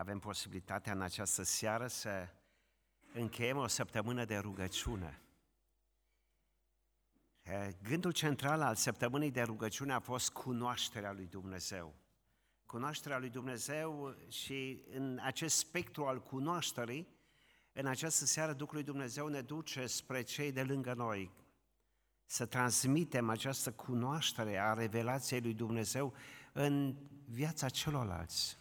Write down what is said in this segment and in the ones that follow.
avem posibilitatea în această seară să încheiem o săptămână de rugăciune. Gândul central al săptămânii de rugăciune a fost cunoașterea lui Dumnezeu. Cunoașterea lui Dumnezeu și în acest spectru al cunoașterii, în această seară Duhul lui Dumnezeu ne duce spre cei de lângă noi, să transmitem această cunoaștere a revelației lui Dumnezeu în viața celorlalți.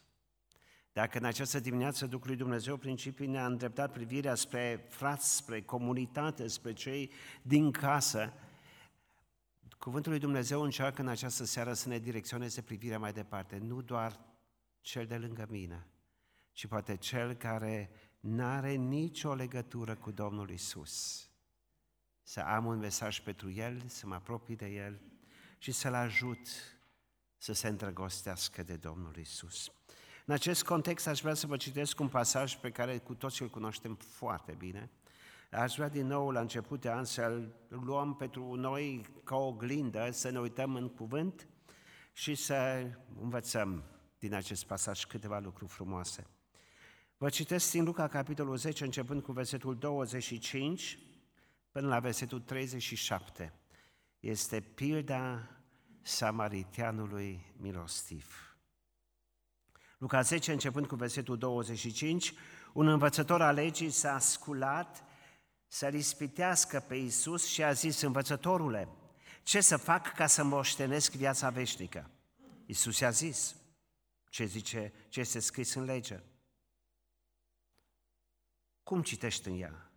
Dacă în această dimineață Duhul lui Dumnezeu principii ne-a îndreptat privirea spre frați, spre comunitate, spre cei din casă, Cuvântul lui Dumnezeu încearcă în această seară să ne direcționeze privirea mai departe, nu doar cel de lângă mine, ci poate cel care n-are nicio legătură cu Domnul Isus. Să am un mesaj pentru el, să mă apropii de el și să-l ajut să se îndrăgostească de Domnul Isus. În acest context aș vrea să vă citesc un pasaj pe care cu toții îl cunoaștem foarte bine. Aș vrea din nou la început de an să-l luăm pentru noi ca o glindă, să ne uităm în cuvânt și să învățăm din acest pasaj câteva lucruri frumoase. Vă citesc din Luca, capitolul 10, începând cu versetul 25 până la versetul 37. Este pilda samaritianului milostiv. Luca 10, începând cu versetul 25, un învățător al legii s-a sculat să-l ispitească pe Iisus și a zis, învățătorule, ce să fac ca să moștenesc viața veșnică? Iisus i-a zis, ce zice, ce este scris în lege? Cum citești în ea?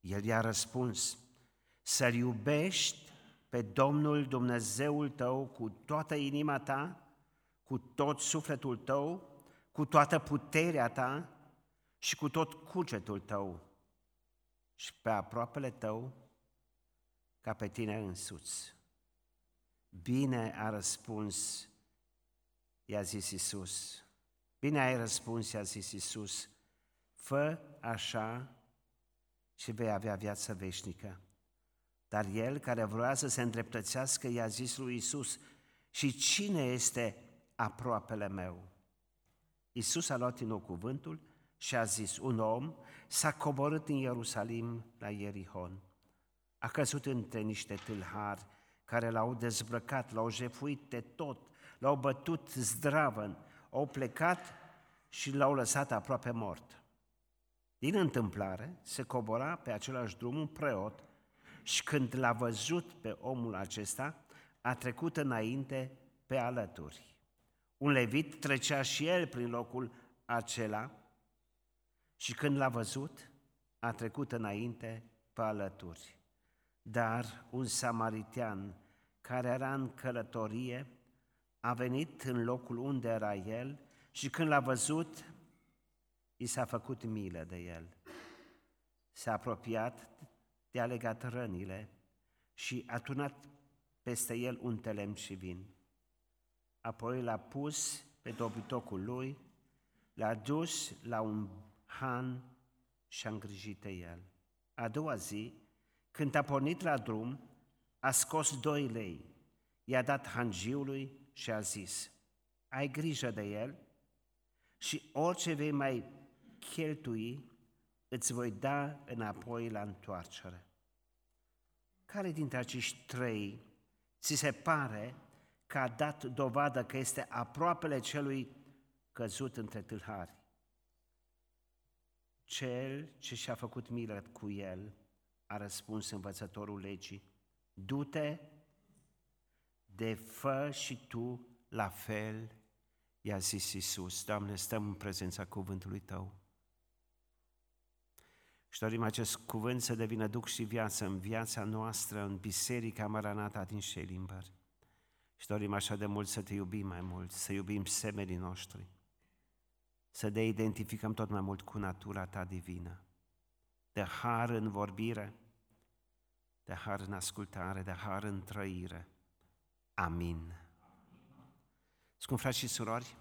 El i-a răspuns, să-L iubești pe Domnul Dumnezeul tău cu toată inima ta, cu tot sufletul tău, cu toată puterea ta și cu tot cugetul tău și pe aproapele tău ca pe tine însuți. Bine a răspuns, i-a zis Isus. Bine ai răspuns, i-a zis Isus. Fă așa și vei avea viață veșnică. Dar el care vrea să se îndreptățească i-a zis lui Isus, și cine este aproapele meu? Isus a luat din nou cuvântul și a zis, un om s-a coborât în Ierusalim la Ierihon. A căzut între niște tâlhari care l-au dezbrăcat, l-au jefuit de tot, l-au bătut zdravăn, au plecat și l-au lăsat aproape mort. Din întâmplare, se cobora pe același drum un preot și când l-a văzut pe omul acesta, a trecut înainte pe alături. Un levit trecea și el prin locul acela și când l-a văzut, a trecut înainte pe alături. Dar un samaritean care era în călătorie a venit în locul unde era el și când l-a văzut, i s-a făcut milă de el. S-a apropiat, de a legat rănile și a turnat peste el un telem și vin. Apoi l-a pus pe dobitocul lui, l-a dus la un han și a îngrijit de el. A doua zi, când a pornit la drum, a scos doi lei, i-a dat hangiului și a zis, ai grijă de el și orice vei mai cheltui, îți voi da înapoi la întoarcere. Care dintre acești trei ți se pare că a dat dovadă că este aproapele celui căzut între tâlhari? Cel ce și-a făcut milă cu el, a răspuns învățătorul legii, du-te de fă și tu la fel, i-a zis Iisus. Doamne, stăm în prezența cuvântului Tău. Și dorim acest cuvânt să devină duc și viață în viața noastră, în Biserica Maranata din Șelimbăr. Și dorim așa de mult să te iubim mai mult, să iubim semenii noștri să ne identificăm tot mai mult cu natura ta divină, de har în vorbire, de har în ascultare, de har în trăire. Amin. Scum frați și surori,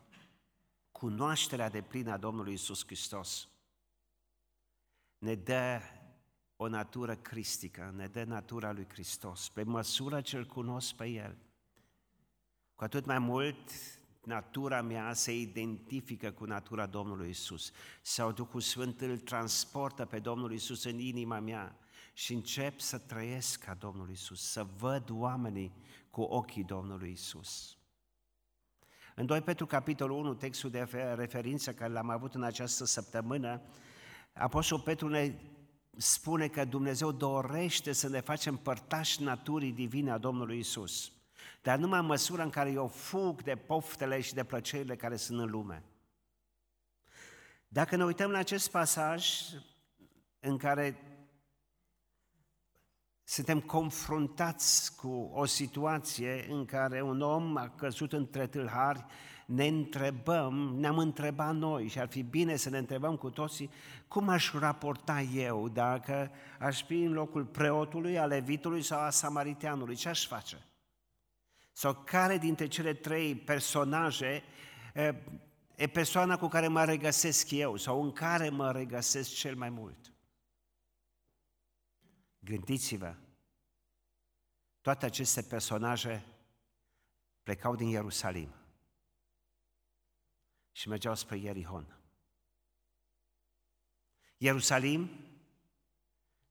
cunoașterea de plină a Domnului Isus Hristos ne dă o natură cristică, ne dă natura lui Hristos, pe măsură ce îl cunosc pe El. Cu atât mai mult natura mea se identifică cu natura Domnului Isus. Sau Duhul Sfânt îl transportă pe Domnul Isus în inima mea și încep să trăiesc ca Domnul Isus, să văd oamenii cu ochii Domnului Isus. În 2 Petru, capitolul 1, textul de referință care l-am avut în această săptămână, Apostolul Petru ne spune că Dumnezeu dorește să ne facem părtași naturii divine a Domnului Isus, dar numai în măsura în care eu fug de poftele și de plăcerile care sunt în lume. Dacă ne uităm la acest pasaj în care suntem confruntați cu o situație în care un om a căzut între tâlhari, ne întrebăm, ne-am întrebat noi și ar fi bine să ne întrebăm cu toții cum aș raporta eu dacă aș fi în locul preotului, a levitului sau a samariteanului, ce aș face? Sau care dintre cele trei personaje e persoana cu care mă regăsesc eu sau în care mă regăsesc cel mai mult? Gândiți-vă, toate aceste personaje plecau din Ierusalim și mergeau spre Ierihon. Ierusalim,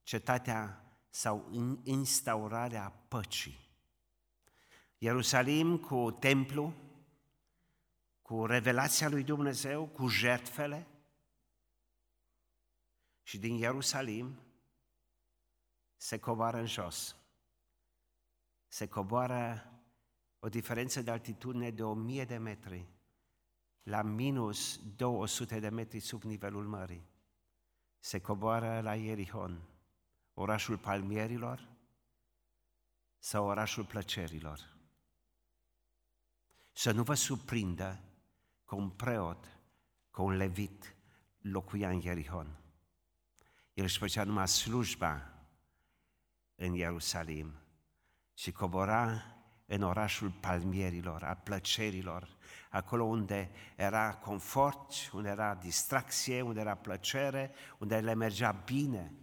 cetatea sau instaurarea păcii. Ierusalim cu templu, cu revelația lui Dumnezeu, cu jertfele. Și din Ierusalim se coboară în jos. Se coboară o diferență de altitudine de o mie de metri la minus 200 de metri sub nivelul mării. Se coboară la Ierihon, orașul palmierilor sau orașul plăcerilor. Să nu vă surprindă că un preot, că un levit locuia în Ierihon. El își făcea numai slujba în Ierusalim și cobora în orașul palmierilor, a plăcerilor, acolo unde era confort, unde era distracție, unde era plăcere, unde le mergea bine.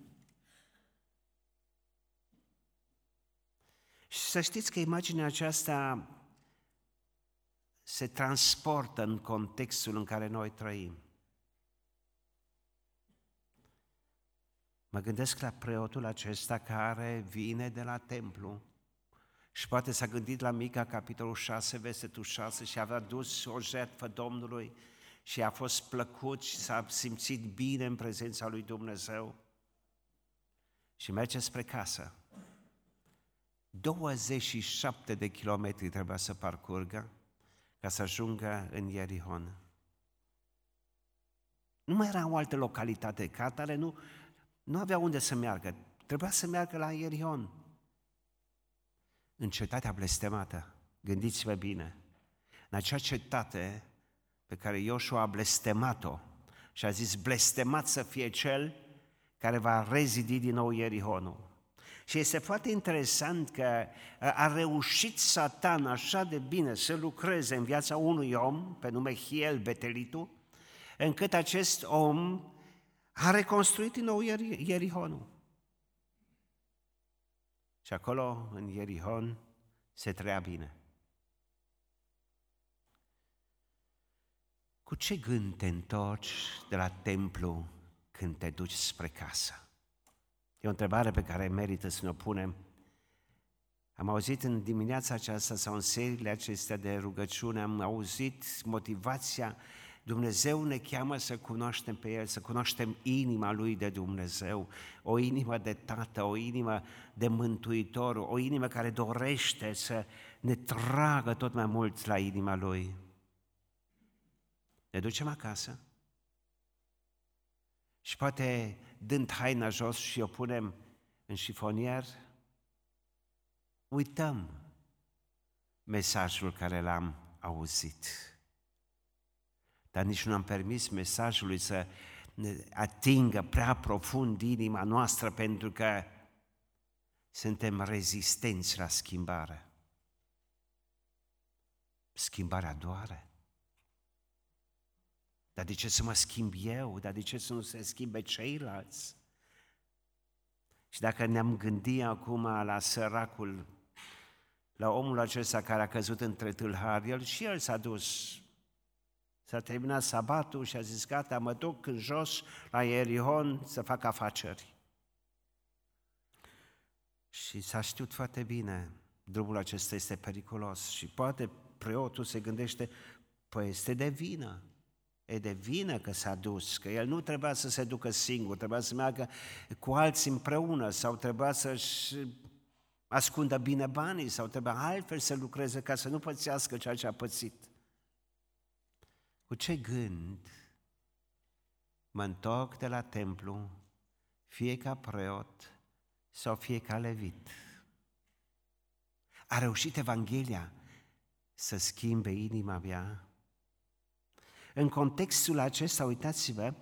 Și să știți că imaginea aceasta se transportă în contextul în care noi trăim. Mă gândesc la preotul acesta care vine de la templu și poate s-a gândit la Mica, capitolul 6, versetul 6 și avea dus o jertfă Domnului și a fost plăcut și s-a simțit bine în prezența lui Dumnezeu și merge spre casă. 27 de kilometri trebuia să parcurgă ca să ajungă în Ierihon. Nu mai era o altă localitate, ca atare nu, nu avea unde să meargă. Trebuia să meargă la Ierihon. În cetatea blestemată, gândiți-vă bine, în acea cetate pe care Ioshua a blestemat-o și a zis, blestemat să fie cel care va rezidi din nou Ierihonul. Și este foarte interesant că a reușit Satan așa de bine să lucreze în viața unui om, pe nume Hiel Betelitu, încât acest om a reconstruit din nou Ierihonul. Și acolo, în Ierihon, se trăia bine. Cu ce gând te întorci de la templu când te duci spre casă? E o întrebare pe care merită să ne o punem. Am auzit în dimineața aceasta sau în seriile acestea de rugăciune, am auzit motivația Dumnezeu ne cheamă să cunoaștem pe El, să cunoaștem inima Lui de Dumnezeu, o inimă de Tată, o inimă de Mântuitor, o inimă care dorește să ne tragă tot mai mult la inima Lui. Ne ducem acasă și poate dând haina jos și o punem în șifonier, uităm mesajul care l-am auzit dar nici nu am permis mesajului să ne atingă prea profund inima noastră pentru că suntem rezistenți la schimbare. Schimbarea doare. Dar de ce să mă schimb eu? Dar de ce să nu se schimbe ceilalți? Și dacă ne-am gândit acum la săracul la omul acesta care a căzut între tâlhari, el și el s-a dus. S-a terminat sabatul și a zis, gata, mă duc în jos la Erihon să fac afaceri. Și s-a știut foarte bine, drumul acesta este periculos și poate preotul se gândește, păi este de vină. E de vină că s-a dus, că el nu trebuia să se ducă singur, trebuia să meargă cu alții împreună sau trebuia să-și ascundă bine banii sau trebuia altfel să lucreze ca să nu pățească ceea ce a pățit. Cu ce gând mă întorc de la templu, fie ca preot sau fie ca levit? A reușit Evanghelia să schimbe inima mea? În contextul acesta, uitați-vă,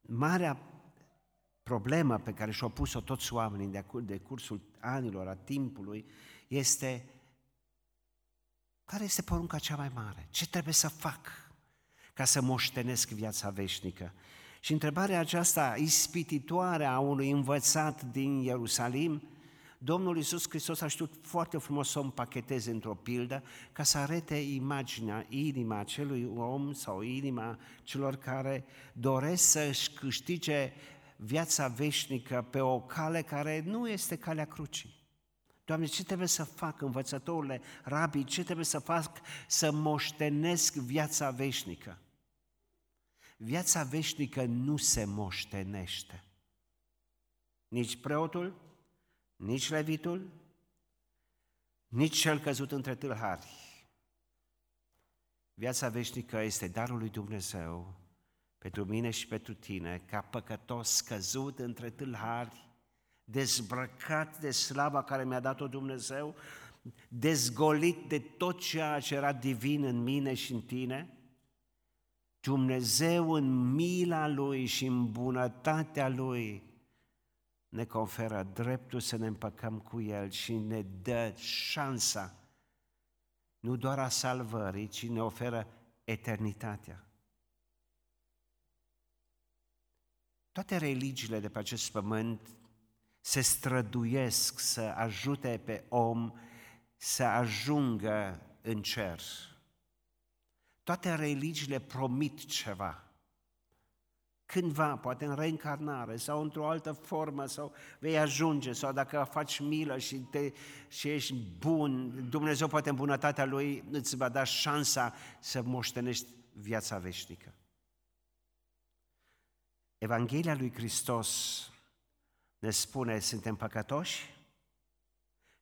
marea problemă pe care și-au pus-o toți oamenii de, de cursul anilor, a timpului, este care este porunca cea mai mare? Ce trebuie să fac ca să moștenesc viața veșnică? Și întrebarea aceasta ispititoare a unui învățat din Ierusalim Domnul Iisus Hristos a știut foarte frumos să o împacheteze într-o pildă ca să arete imaginea, inima acelui om sau inima celor care doresc să-și câștige viața veșnică pe o cale care nu este calea crucii. Doamne, ce trebuie să fac, învățătorile, rabii, ce trebuie să fac să moștenesc viața veșnică? Viața veșnică nu se moștenește. Nici preotul, nici levitul, nici cel căzut între tâlhari. Viața veșnică este darul lui Dumnezeu pentru mine și pentru tine, ca păcătos căzut între tâlhari, dezbrăcat de slava care mi-a dat-o Dumnezeu, dezgolit de tot ceea ce era divin în mine și în tine, Dumnezeu în mila Lui și în bunătatea Lui ne conferă dreptul să ne împăcăm cu El și ne dă șansa nu doar a salvării, ci ne oferă eternitatea. Toate religiile de pe acest pământ se străduiesc să ajute pe om să ajungă în cer. Toate religiile promit ceva cândva, poate în reîncarnare sau într-o altă formă, sau vei ajunge, sau dacă faci milă și, te, și ești bun, Dumnezeu poate în bunătatea Lui îți va da șansa să moștenești viața veșnică. Evanghelia lui Hristos ne spune, suntem păcătoși,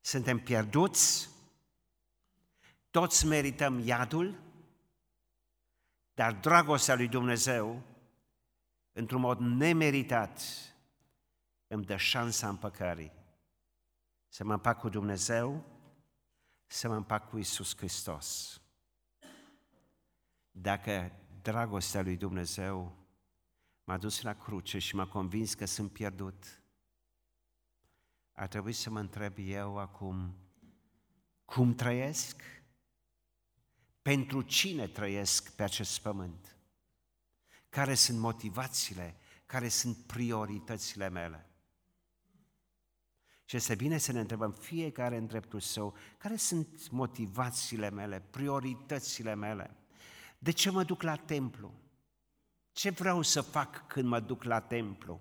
suntem pierduți, toți merităm iadul, dar dragostea lui Dumnezeu într-un mod nemeritat, îmi dă șansa împăcării. Să mă împac cu Dumnezeu, să mă împac cu Isus Hristos. Dacă dragostea lui Dumnezeu m-a dus la cruce și m-a convins că sunt pierdut, ar trebui să mă întreb eu acum, cum trăiesc? Pentru cine trăiesc pe acest pământ? Care sunt motivațiile, care sunt prioritățile mele. Și este bine să ne întrebăm fiecare în dreptul său, care sunt motivațiile mele, prioritățile mele. De ce mă duc la templu? Ce vreau să fac când mă duc la templu?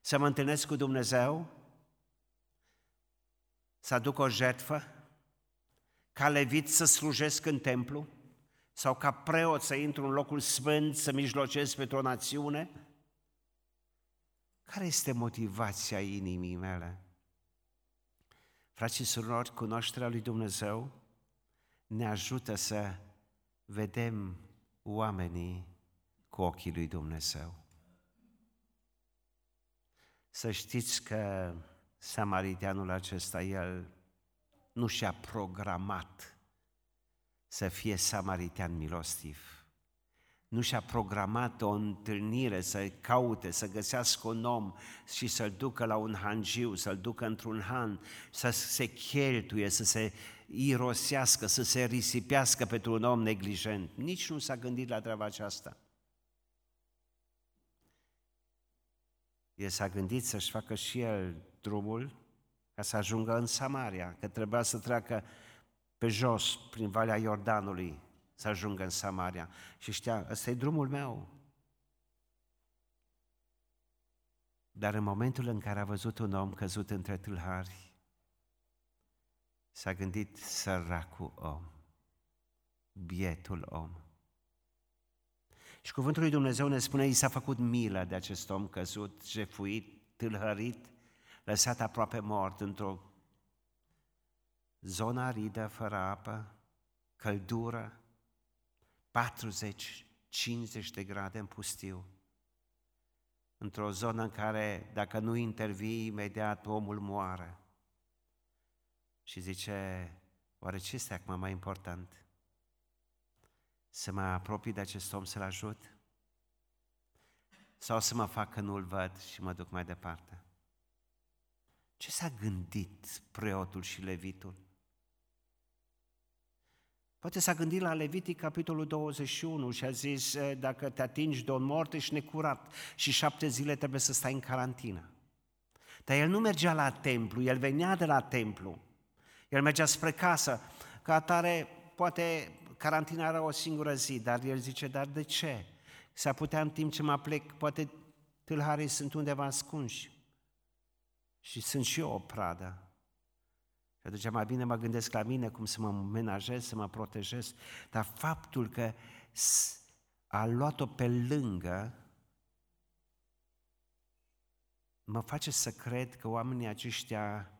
Să mă întâlnesc cu Dumnezeu? Să aduc o jertfă? Ca levit să slujesc în templu? Sau ca preot să intru în locul sfânt, să mijlocesc pentru o națiune? Care este motivația inimii mele? Frații și surori, cunoașterea lui Dumnezeu ne ajută să vedem oamenii cu ochii lui Dumnezeu. Să știți că samariteanul acesta, el nu și-a programat să fie samaritean milostiv. Nu și-a programat o întâlnire să caute, să găsească un om și să-l ducă la un hangiu, să-l ducă într-un han, să se cheltuie, să se irosească, să se risipească pentru un om neglijent. Nici nu s-a gândit la treaba aceasta. El s-a gândit să-și facă și el drumul ca să ajungă în Samaria, că trebuia să treacă pe jos, prin Valea Iordanului, să ajungă în Samaria. Și știa, ăsta e drumul meu. Dar în momentul în care a văzut un om căzut între tâlhari, s-a gândit săracul om, bietul om. Și cuvântul lui Dumnezeu ne spune, i s-a făcut milă de acest om căzut, jefuit, tâlhărit, lăsat aproape mort într-o zonă aridă, fără apă, căldură, 40-50 de grade în pustiu, într-o zonă în care, dacă nu intervii, imediat omul moare. Și zice, oare ce este acum mai important? Să mă apropii de acest om să-l ajut? Sau să mă fac că nu-l văd și mă duc mai departe? Ce s-a gândit preotul și levitul? Poate s-a gândit la Levitic, capitolul 21, și a zis, dacă te atingi de un mort, ești necurat și șapte zile trebuie să stai în carantină. Dar el nu mergea la templu, el venea de la templu. El mergea spre casă. Ca atare, poate carantina era o singură zi, dar el zice, dar de ce? S-ar putea în timp ce mă plec, poate tâlharii sunt undeva ascunși. Și sunt și eu o pradă. Și atunci mai bine mă gândesc la mine cum să mă menajez, să mă protejez, dar faptul că a luat-o pe lângă mă face să cred că oamenii aceștia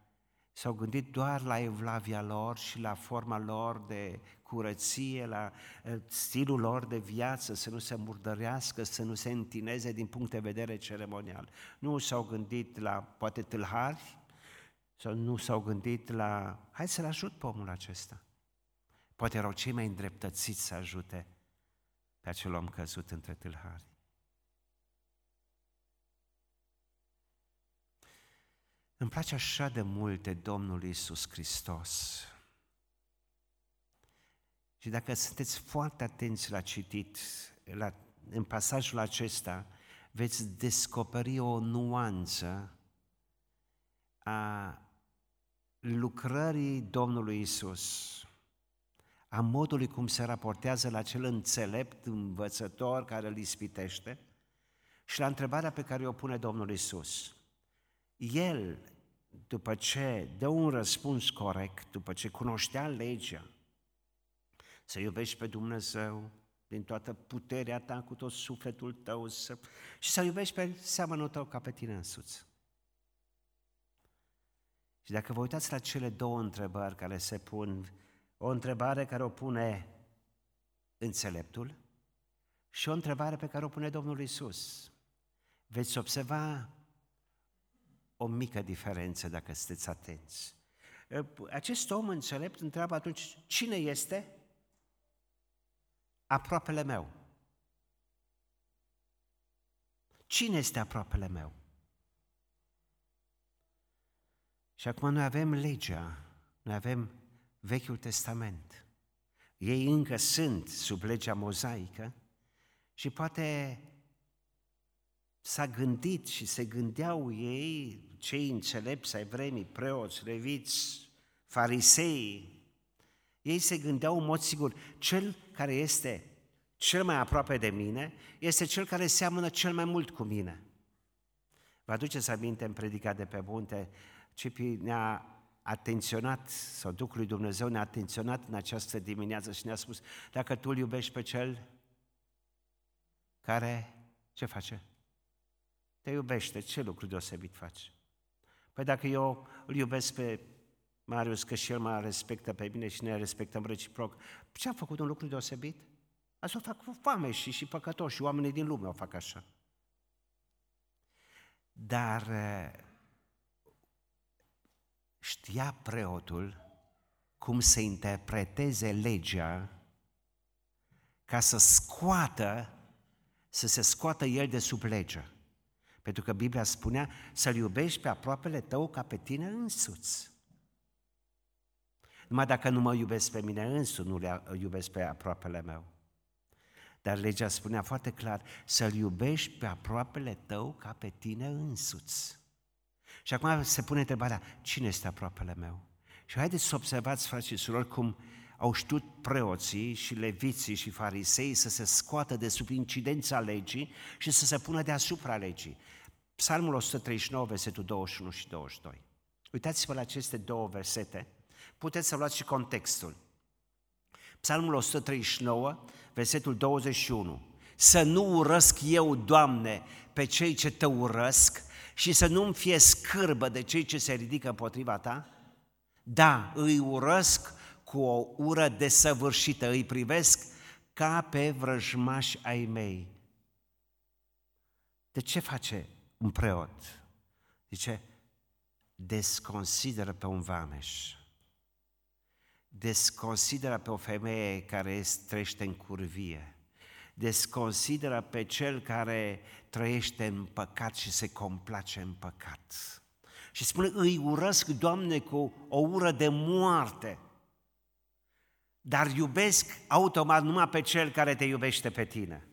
s-au gândit doar la evlavia lor și la forma lor de curăție, la eh, stilul lor de viață, să nu se murdărească, să nu se întineze din punct de vedere ceremonial. Nu s-au gândit la, poate, tâlhari, sau nu s-au gândit la, hai să-l ajut pe omul acesta. Poate erau cei mai îndreptățiți să ajute pe acel om căzut între tâlhari. Îmi place așa de mult de Domnul Isus Hristos. Și dacă sunteți foarte atenți la citit, la, în pasajul acesta, veți descoperi o nuanță a lucrării Domnului Isus, a modului cum se raportează la cel înțelept învățător care îl ispitește și la întrebarea pe care o pune Domnul Isus. El, după ce dă un răspuns corect, după ce cunoștea legea, să iubești pe Dumnezeu din toată puterea ta, cu tot sufletul tău, să... și să iubești pe seamănul tău ca pe tine însuți. Și dacă vă uitați la cele două întrebări care se pun, o întrebare care o pune înțeleptul și o întrebare pe care o pune Domnul Isus, veți observa o mică diferență dacă sunteți atenți. Acest om înțelept întreabă atunci, cine este aproapele meu? Cine este aproapele meu? Și acum noi avem legea, noi avem Vechiul Testament. Ei încă sunt sub legea mozaică și poate s-a gândit și se gândeau ei, cei înțelepți ai vremii, preoți, leviți, farisei, ei se gândeau în mod sigur, cel care este cel mai aproape de mine este cel care seamănă cel mai mult cu mine. Vă aduceți aminte în predica de pe munte, Cipi ne-a atenționat, sau Duhul lui Dumnezeu ne-a atenționat în această dimineață și ne-a spus, dacă tu îl iubești pe cel care, ce face? Te iubește, ce lucru deosebit faci? Păi dacă eu îl iubesc pe Marius, că și el mă respectă pe mine și ne respectăm reciproc, ce a făcut un lucru deosebit? Asta o fac cu foame și, și păcătoși și oamenii din lume o fac așa. Dar știa preotul cum să interpreteze legea ca să scoată, să se scoată el de sub legea. Pentru că Biblia spunea să-L iubești pe aproapele tău ca pe tine însuți. Numai dacă nu mă iubesc pe mine însuți, nu le iubesc pe aproapele meu. Dar legea spunea foarte clar, să-L iubești pe aproapele tău ca pe tine însuți. Și acum se pune întrebarea, cine este aproapele meu? Și haideți să observați, frați și surori, cum au știut preoții și leviții și farisei să se scoată de sub incidența legii și să se pună deasupra legii. Psalmul 139, versetul 21 și 22. Uitați-vă la aceste două versete. Puteți să luați și contextul. Psalmul 139, versetul 21. Să nu urăsc eu, Doamne, pe cei ce te urăsc și să nu-mi fie scârbă de cei ce se ridică împotriva ta? Da, îi urăsc cu o ură desăvârșită, îi privesc ca pe vrăjmași ai mei. De ce face un preot? Zice, desconsideră pe un vameș, desconsideră pe o femeie care trăiește în curvie, desconsideră pe cel care trăiește în păcat și se complace în păcat. Și spune, îi urăsc, Doamne, cu o ură de moarte, dar iubesc automat numai pe cel care te iubește pe tine.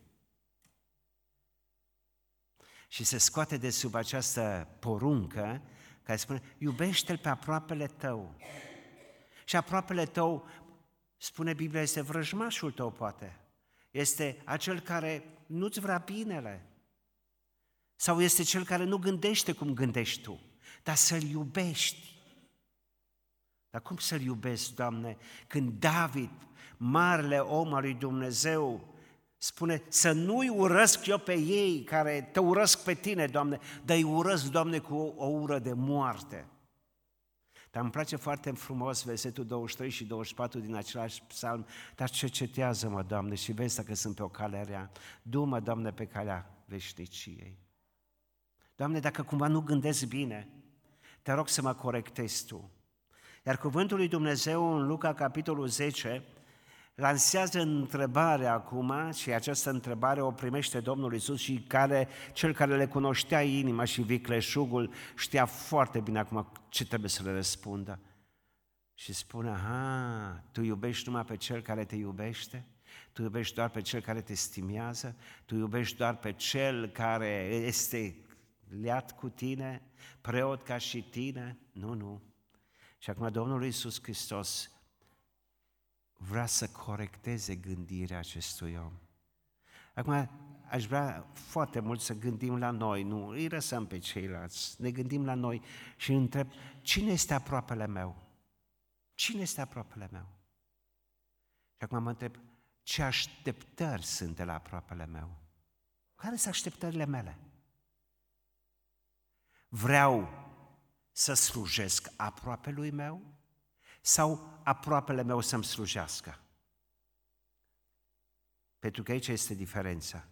Și se scoate de sub această poruncă care spune, iubește-l pe aproapele tău. Și aproapele tău, spune Biblia, este vrăjmașul tău, poate. Este acel care nu-ți vrea binele. Sau este cel care nu gândește cum gândești tu, dar să-l iubești. Dar cum să-l iubesc, Doamne, când David, marele om al lui Dumnezeu, spune să nu-i urăsc eu pe ei care te urăsc pe tine, Doamne, dar îi urăsc, Doamne, cu o, o ură de moarte. Dar îmi place foarte frumos versetul 23 și 24 din același psalm, dar cercetează-mă, Doamne, și vezi dacă sunt pe o cale rea. Du-mă, Doamne, pe calea veșniciei. Doamne, dacă cumva nu gândesc bine, te rog să mă corectezi Tu. Iar cuvântul lui Dumnezeu în Luca, capitolul 10, lansează întrebarea acum și această întrebare o primește Domnul Isus și care, cel care le cunoștea inima și vicleșugul știa foarte bine acum ce trebuie să le răspundă. Și spune, aha, tu iubești numai pe cel care te iubește? Tu iubești doar pe cel care te stimează? Tu iubești doar pe cel care este liat cu tine, preot ca și tine? Nu, nu. Și acum Domnul Iisus Hristos vrea să corecteze gândirea acestui om. Acum, aș vrea foarte mult să gândim la noi, nu îi răsăm pe ceilalți, ne gândim la noi și întreb, cine este aproapele meu? Cine este aproapele meu? Și acum mă întreb, ce așteptări sunt de la aproapele meu? Care sunt așteptările mele? Vreau să slujesc aproape lui meu sau aproapele meu să-mi slujească? Pentru că aici este diferența.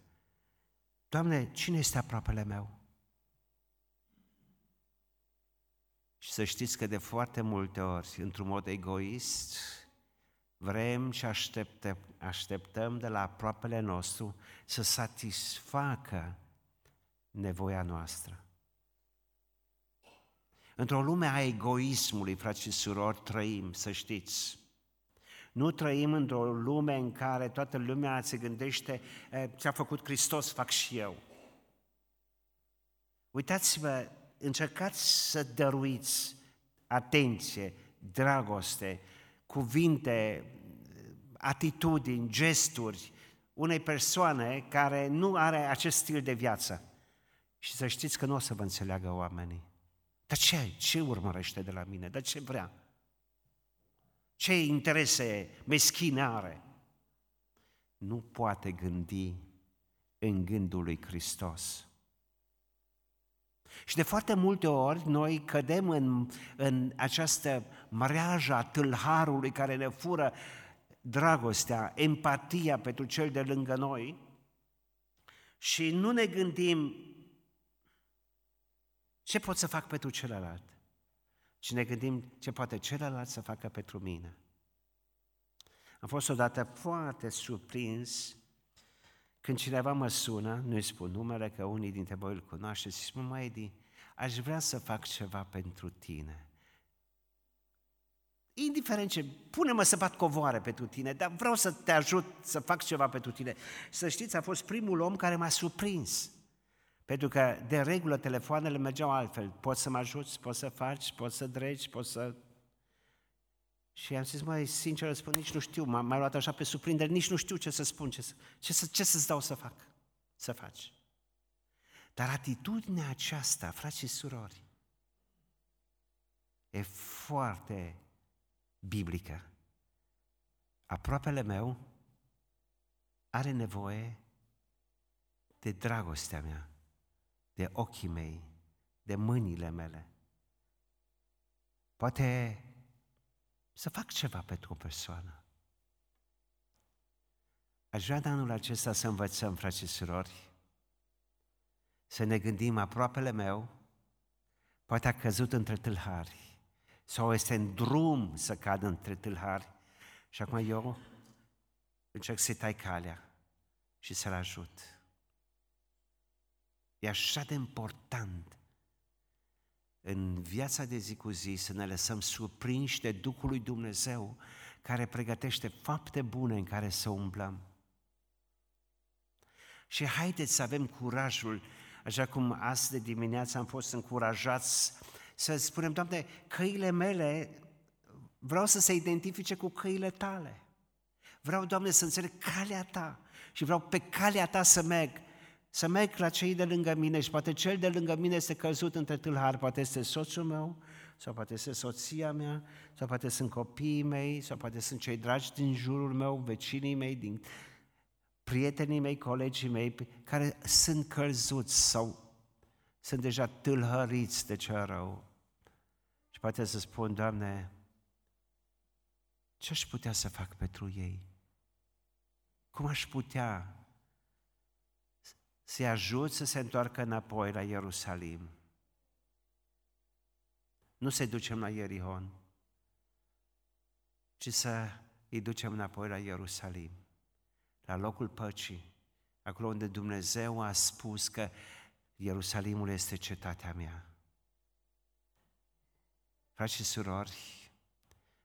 Doamne, cine este aproapele meu? Și să știți că de foarte multe ori, într-un mod egoist, vrem și așteptăm, așteptăm de la aproapele nostru să satisfacă nevoia noastră. Într-o lume a egoismului, frați și surori, trăim, să știți. Nu trăim într-o lume în care toată lumea se gândește ce a făcut Hristos, fac și eu. Uitați-vă, încercați să dăruiți atenție, dragoste, cuvinte, atitudini, gesturi unei persoane care nu are acest stil de viață. Și să știți că nu o să vă înțeleagă oamenii. Dar ce, ce urmărește de la mine? Dar ce vrea? Ce interese meschine are? Nu poate gândi în gândul lui Hristos. Și de foarte multe ori noi cădem în, în această mreajă a tâlharului care ne fură dragostea, empatia pentru cel de lângă noi și nu ne gândim ce pot să fac pentru celălalt? Și ne gândim ce poate celălalt să facă pentru mine. Am fost odată foarte surprins când cineva mă sună, nu-i spun numele, că unii dintre voi îl cunoașteți, și spun, mai Edi, aș vrea să fac ceva pentru tine. Indiferent ce, pune-mă să bat covoare pentru tine, dar vreau să te ajut să fac ceva pentru tine. Să știți, a fost primul om care m-a surprins. Pentru că, de regulă, telefoanele mergeau altfel. Poți să mă ajuți, poți să faci, poți să dregi, poți să... Și am zis, mai sincer spun, nici nu știu, m-am mai luat așa pe surprindere, nici nu știu ce să spun, ce, să, ce, să, ce să-ți dau să fac, să faci. Dar atitudinea aceasta, frați și surori, e foarte biblică. Aproapele meu are nevoie de dragostea mea, de ochii mei, de mâinile mele. Poate să fac ceva pentru o persoană. Aș vrea de anul acesta să învățăm, frați și surori, să ne gândim aproapele meu, poate a căzut între tâlhari sau este în drum să cadă între tâlhari și acum eu încerc să-i tai calea și să-l ajut. E așa de important în viața de zi cu zi să ne lăsăm surprinși de Duhul lui Dumnezeu care pregătește fapte bune în care să umblăm. Și haideți să avem curajul, așa cum azi de dimineață am fost încurajați să spunem, Doamne, căile mele vreau să se identifice cu căile tale. Vreau, Doamne, să înțeleg calea ta și vreau pe calea ta să merg să merg la cei de lângă mine și poate cel de lângă mine este căzut între tâlhari, poate este soțul meu, sau poate este soția mea, sau poate sunt copiii mei, sau poate sunt cei dragi din jurul meu, vecinii mei, din prietenii mei, colegii mei, care sunt călzuți sau sunt deja tâlhăriți de ce rău. Și poate să spun, Doamne, ce aș putea să fac pentru ei? Cum aș putea să-i ajut să se întoarcă înapoi la Ierusalim. Nu să-i ducem la Ierihon, ci să îi ducem înapoi la Ierusalim, la locul păcii, acolo unde Dumnezeu a spus că Ierusalimul este cetatea mea. Frați și surori,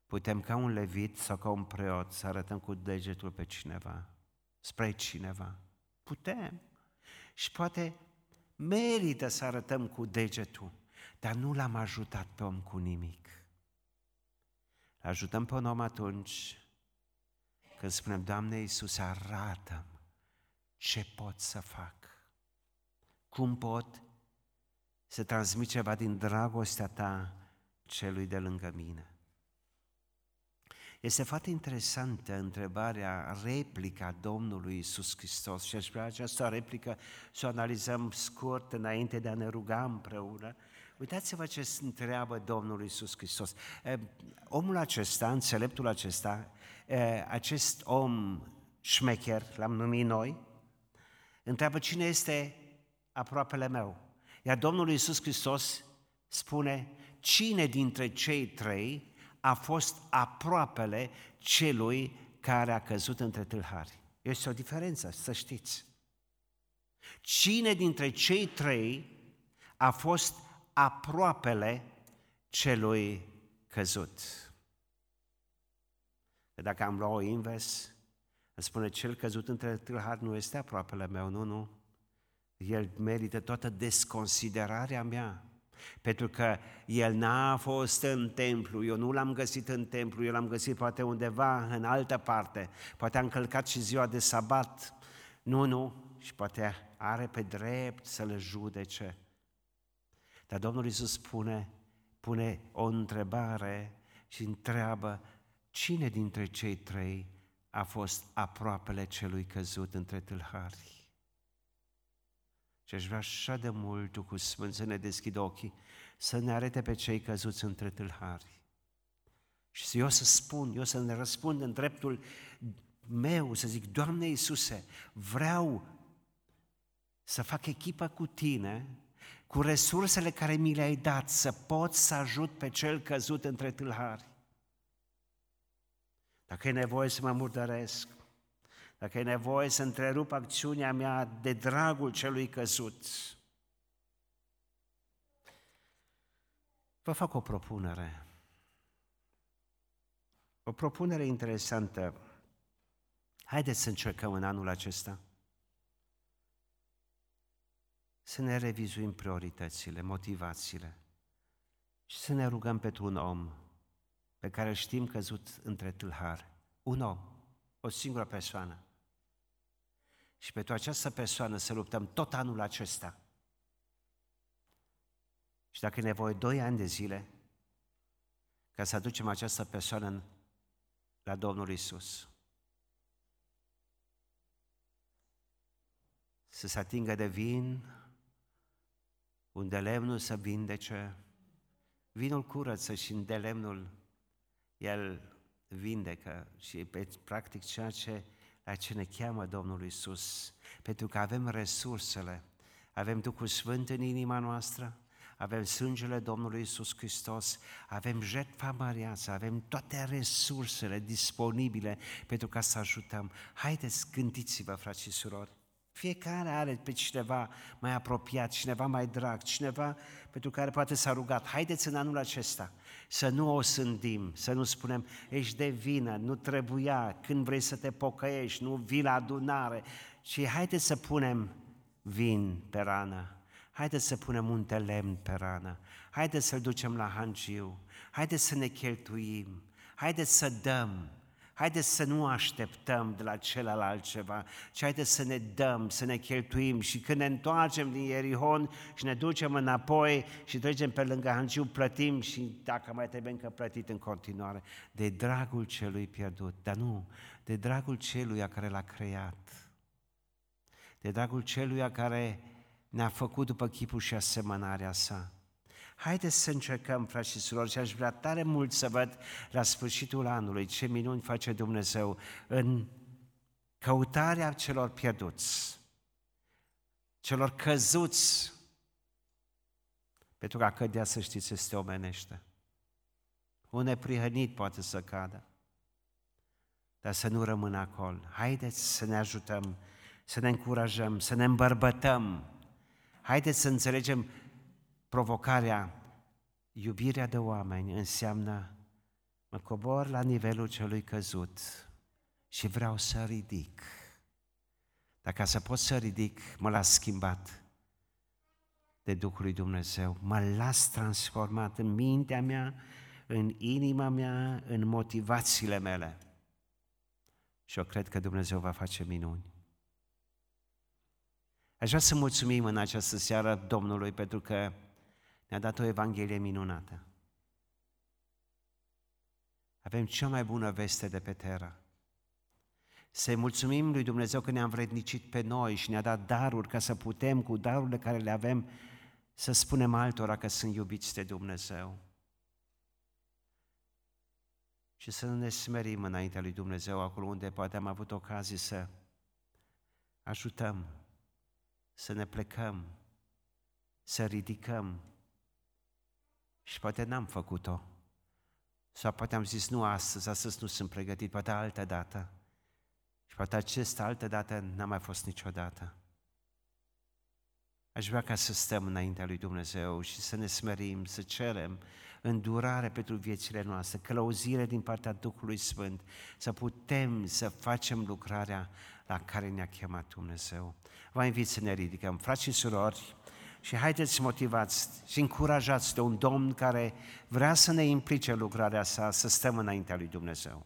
putem ca un levit sau ca un preot să arătăm cu degetul pe cineva, spre cineva. Putem. Și poate merită să arătăm cu degetul, dar nu l-am ajutat pe om cu nimic. Ajutăm pe un om atunci când spunem, Doamne Iisus, arată ce pot să fac. Cum pot să transmit ceva din dragostea ta celui de lângă mine. Este foarte interesantă întrebarea, replica Domnului Isus Hristos și aș vrea această replică să o analizăm scurt înainte de a ne ruga împreună. Uitați-vă ce întreabă Domnul Isus Hristos. Omul acesta, înțeleptul acesta, acest om șmecher, l-am numit noi, întreabă cine este aproapele meu. Iar Domnul Isus Hristos spune, cine dintre cei trei a fost aproapele celui care a căzut între tâlhari. Este o diferență, să știți. Cine dintre cei trei a fost aproapele celui căzut? Dacă am luat-o invers, îmi spune, cel căzut între tâlhari nu este aproapele meu, nu, nu. El merită toată desconsiderarea mea. Pentru că el n-a fost în templu, eu nu l-am găsit în templu, eu l-am găsit poate undeva în altă parte, poate a încălcat și ziua de sabat. Nu, nu, și poate are pe drept să le judece. Dar Domnul Iisus spune, pune o întrebare și întreabă cine dintre cei trei a fost aproapele celui căzut între tâlhari. Și aș vrea așa de mult cu Sfânt să ne deschid ochii, să ne arete pe cei căzuți între tâlhari. Și eu să spun, eu să ne răspund în dreptul meu, să zic, Doamne Iisuse, vreau să fac echipă cu Tine, cu resursele care mi le-ai dat, să pot să ajut pe cel căzut între tâlhari. Dacă e nevoie să mă murdăresc, dacă e nevoie să întrerup acțiunea mea de dragul celui căzut. Vă fac o propunere. O propunere interesantă. Haideți să încercăm în anul acesta să ne revizuim prioritățile, motivațiile și să ne rugăm pentru un om pe care știm căzut între tâlhari. Un om, o singură persoană. Și pentru această persoană să luptăm tot anul acesta. Și dacă e nevoie doi ani de zile ca să aducem această persoană la Domnul Isus. Să se atingă de vin, unde lemnul să vindece, vinul curăță și în de lemnul el vindecă și pe practic ceea ce, la ce ne cheamă Domnul Isus, pentru că avem resursele, avem Duhul Sfânt în inima noastră, avem sângele Domnului Isus Hristos, avem jertfa măreață, avem toate resursele disponibile pentru ca să ajutăm. Haideți, gândiți-vă, frați și surori, fiecare are pe cineva mai apropiat, cineva mai drag, cineva pentru care poate s-a rugat. Haideți în anul acesta să nu o sândim, să nu spunem, ești de vină, nu trebuia, când vrei să te pocăiești, nu vii la adunare, ci haideți să punem vin pe rană, haideți să punem un de lemn pe rană, haideți să-l ducem la hangiu, haideți să ne cheltuim, haideți să dăm, Haideți să nu așteptăm de la celălalt ceva, ci haideți să ne dăm, să ne cheltuim și când ne întoarcem din Ierihon și ne ducem înapoi și trecem pe lângă Hanciu, plătim și dacă mai trebuie încă plătit în continuare, de dragul celui pierdut, dar nu, de dragul celuia care l-a creat, de dragul celuia care ne-a făcut după chipul și asemănarea sa. Haideți să încercăm, frați și surori, și aș vrea tare mult să văd la sfârșitul anului ce minuni face Dumnezeu în căutarea celor pierduți, celor căzuți, pentru că a cădea, să știți, este omenește. Un neprihănit poate să cadă, dar să nu rămână acolo. Haideți să ne ajutăm, să ne încurajăm, să ne îmbărbătăm. Haideți să înțelegem provocarea, iubirea de oameni înseamnă mă cobor la nivelul celui căzut și vreau să ridic. Dacă să pot să ridic, mă las schimbat de Duhul lui Dumnezeu, mă las transformat în mintea mea, în inima mea, în motivațiile mele. Și eu cred că Dumnezeu va face minuni. Aș vrea să mulțumim în această seară Domnului pentru că ne-a dat o Evanghelie minunată. Avem cea mai bună veste de pe terra. Să-i mulțumim lui Dumnezeu că ne-a învrednicit pe noi și ne-a dat daruri ca să putem, cu darurile care le avem, să spunem altora că sunt iubiți de Dumnezeu. Și să ne smerim înaintea lui Dumnezeu acolo unde poate am avut ocazie să ajutăm, să ne plecăm, să ridicăm, și poate n-am făcut-o. Sau poate am zis, nu astăzi, astăzi nu sunt pregătit, poate altă dată. Și poate acesta altă dată n-a mai fost niciodată. Aș vrea ca să stăm înaintea lui Dumnezeu și să ne smerim, să cerem îndurare pentru viețile noastre, călăuzire din partea Duhului Sfânt, să putem să facem lucrarea la care ne-a chemat Dumnezeu. Vă invit să ne ridicăm. Frați și surori, și haideți motivați și încurajați de un Domn care vrea să ne implice lucrarea sa, să stăm înaintea lui Dumnezeu.